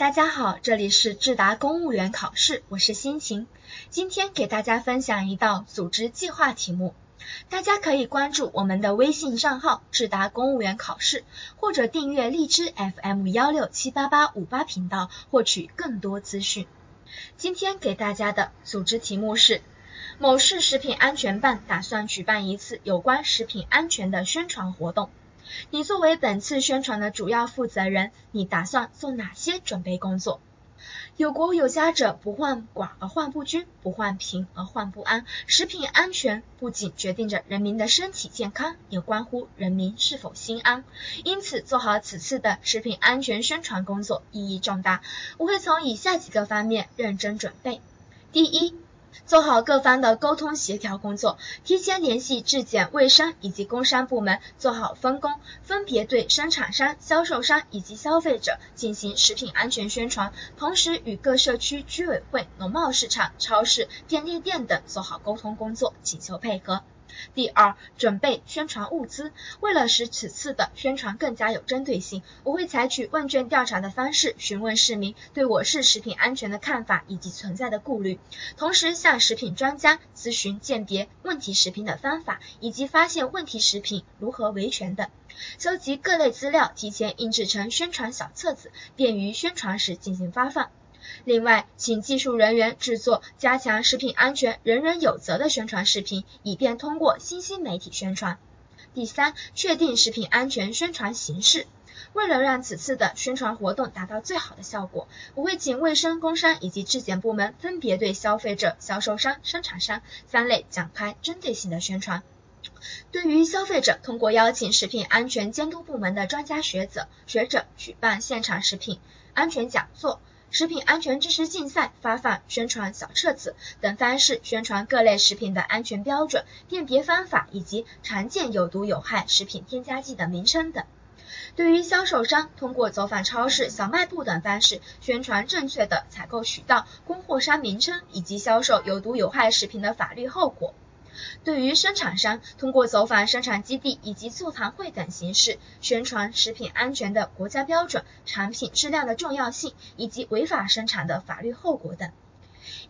大家好，这里是智达公务员考试，我是心情。今天给大家分享一道组织计划题目，大家可以关注我们的微信账号智达公务员考试，或者订阅荔枝 FM 幺六七八八五八频道，获取更多资讯。今天给大家的组织题目是：某市食品安全办打算举办一次有关食品安全的宣传活动。你作为本次宣传的主要负责人，你打算做哪些准备工作？有国有家者不患寡而患不均，不患贫而患不安。食品安全不仅决定着人民的身体健康，也关乎人民是否心安。因此，做好此次的食品安全宣传工作意义重大。我会从以下几个方面认真准备：第一，做好各方的沟通协调工作，提前联系质检、卫生以及工商部门，做好分工，分别对生产商、销售商以及消费者进行食品安全宣传，同时与各社区居委会、农贸市场、超市、便利店等做好沟通工作，请求配合。第二，准备宣传物资。为了使此次的宣传更加有针对性，我会采取问卷调查的方式，询问市民对我市食品安全的看法以及存在的顾虑，同时向食品专家咨询鉴别问题食品的方法，以及发现问题食品如何维权等。收集各类资料，提前印制成宣传小册子，便于宣传时进行发放。另外，请技术人员制作加强食品安全人人有责的宣传视频，以便通过新兴媒体宣传。第三，确定食品安全宣传形式。为了让此次的宣传活动达到最好的效果，我会请卫生、工商以及质检部门分别对消费者、销售商、生产商三类展开针对性的宣传。对于消费者，通过邀请食品安全监督部门的专家学者学者举办现场食品安全讲座。食品安全知识竞赛、发放宣传小册子等方式宣传各类食品的安全标准、辨别方法以及常见有毒有害食品添加剂的名称等。对于销售商，通过走访超市、小卖部等方式宣传正确的采购渠道、供货商名称以及销售有毒有害食品的法律后果。对于生产商，通过走访生产基地以及座谈会等形式，宣传食品安全的国家标准、产品质量的重要性以及违法生产的法律后果等。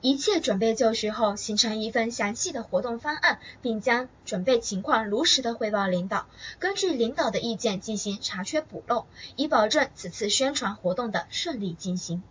一切准备就绪后，形成一份详细的活动方案，并将准备情况如实的汇报领导，根据领导的意见进行查缺补漏，以保证此次宣传活动的顺利进行。